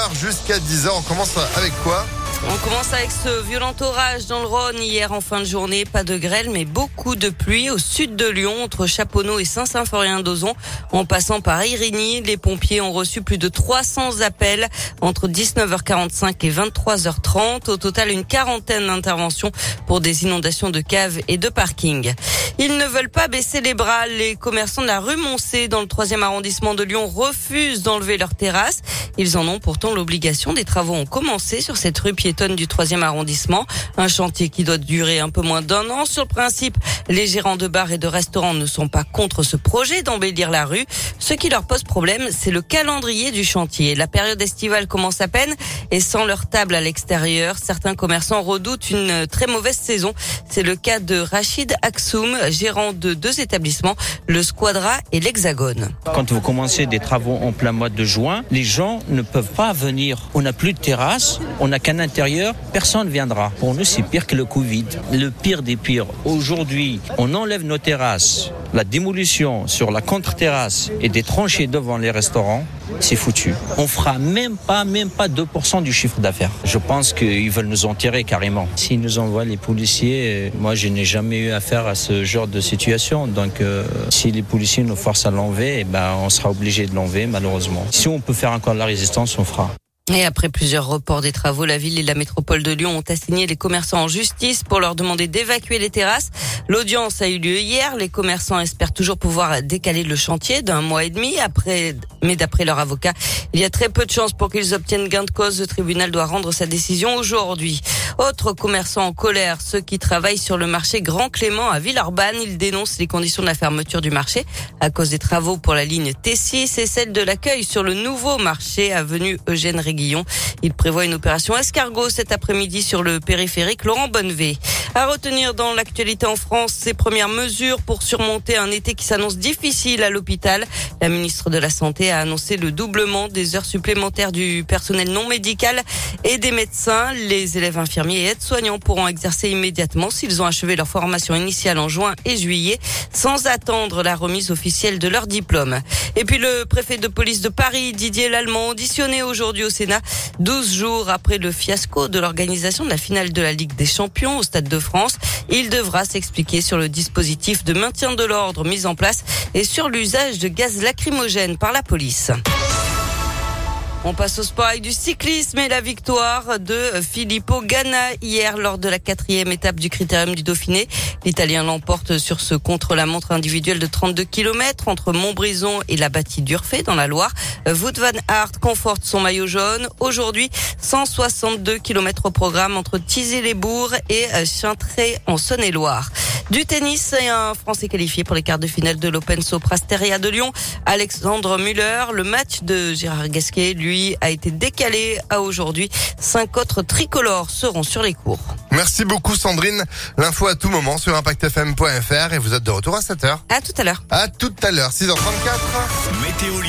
7h jusqu'à 10h. On commence avec quoi? On commence avec ce violent orage dans le Rhône hier en fin de journée. Pas de grêle, mais beaucoup de pluie au sud de Lyon, entre Chaponneau et Saint-Symphorien-d'Ozon. En passant par Irigny, les pompiers ont reçu plus de 300 appels entre 19h45 et 23h30. Au total, une quarantaine d'interventions pour des inondations de caves et de parkings. Ils ne veulent pas baisser les bras. Les commerçants de la rue Moncé, dans le troisième arrondissement de Lyon, refusent d'enlever leurs terrasses. Ils en ont pourtant l'obligation. Des travaux ont commencé sur cette rue piétonne du troisième arrondissement. Un chantier qui doit durer un peu moins d'un an. Sur le principe, les gérants de bars et de restaurants ne sont pas contre ce projet d'embellir la rue. Ce qui leur pose problème, c'est le calendrier du chantier. La période estivale commence à peine et sans leur table à l'extérieur, certains commerçants redoutent une très mauvaise saison. C'est le cas de Rachid Aksoum, gérant de deux établissements, le Squadra et l'Hexagone. Quand vous commencez des travaux en plein mois de juin, les gens ne peuvent pas venir. On n'a plus de terrasse, on n'a qu'un personne ne viendra. Pour nous, c'est pire que le Covid. Le pire des pires. Aujourd'hui, on enlève nos terrasses, la démolition sur la contre-terrasse et des tranchées devant les restaurants, c'est foutu. On fera même pas, même pas 2% du chiffre d'affaires. Je pense qu'ils veulent nous en tirer carrément. S'ils nous envoient les policiers, euh, moi je n'ai jamais eu affaire à ce genre de situation. Donc euh, si les policiers nous forcent à l'enlever, eh ben, on sera obligé de l'enlever malheureusement. Si on peut faire encore de la résistance, on fera. Et après plusieurs reports des travaux, la ville et la métropole de Lyon ont assigné les commerçants en justice pour leur demander d'évacuer les terrasses. L'audience a eu lieu hier. Les commerçants espèrent toujours pouvoir décaler le chantier d'un mois et demi après, mais d'après leur avocat, il y a très peu de chances pour qu'ils obtiennent gain de cause. Le tribunal doit rendre sa décision aujourd'hui. Autres commerçants en colère, ceux qui travaillent sur le marché Grand Clément à Villeurbanne, ils dénoncent les conditions de la fermeture du marché à cause des travaux pour la ligne T6 et celle de l'accueil sur le nouveau marché avenue Eugène Il prévoit une opération escargot cet après-midi sur le périphérique Laurent Bonnevé. À retenir dans l'actualité en France, ces premières mesures pour surmonter un été qui s'annonce difficile à l'hôpital. La ministre de la Santé a annoncé le doublement des heures supplémentaires du personnel non médical et des médecins. Les élèves infirmiers et aides-soignants pourront exercer immédiatement s'ils ont achevé leur formation initiale en juin et juillet sans attendre la remise officielle de leur diplôme. Et puis le préfet de police de Paris, Didier Lallemand, auditionné aujourd'hui au Sénat, 12 jours après le fiasco de l'organisation de la finale de la Ligue des Champions au Stade de France. Il devra s'expliquer sur le dispositif de maintien de l'ordre mis en place et sur l'usage de gaz lacrymogène par la police. On passe au sport avec du cyclisme et la victoire de Filippo Ganna hier lors de la quatrième étape du critérium du Dauphiné. L'Italien l'emporte sur ce contre-la-montre individuel de 32 km entre Montbrison et la bâtie d'Urfé dans la Loire. Wout van Aert conforte son maillot jaune. Aujourd'hui, 162 km au programme entre Tizy-les-Bourgs et Chintré en Saône-et-Loire. Du tennis et un Français qualifié pour les quarts de finale de l'Open Soprasteria de Lyon. Alexandre Muller, le match de Gérard Gasquet, lui, a été décalé à aujourd'hui. Cinq autres tricolores seront sur les cours. Merci beaucoup Sandrine. L'info à tout moment sur impactfm.fr et vous êtes de retour à 7h. À tout à l'heure. À tout à l'heure, 6h34. Météo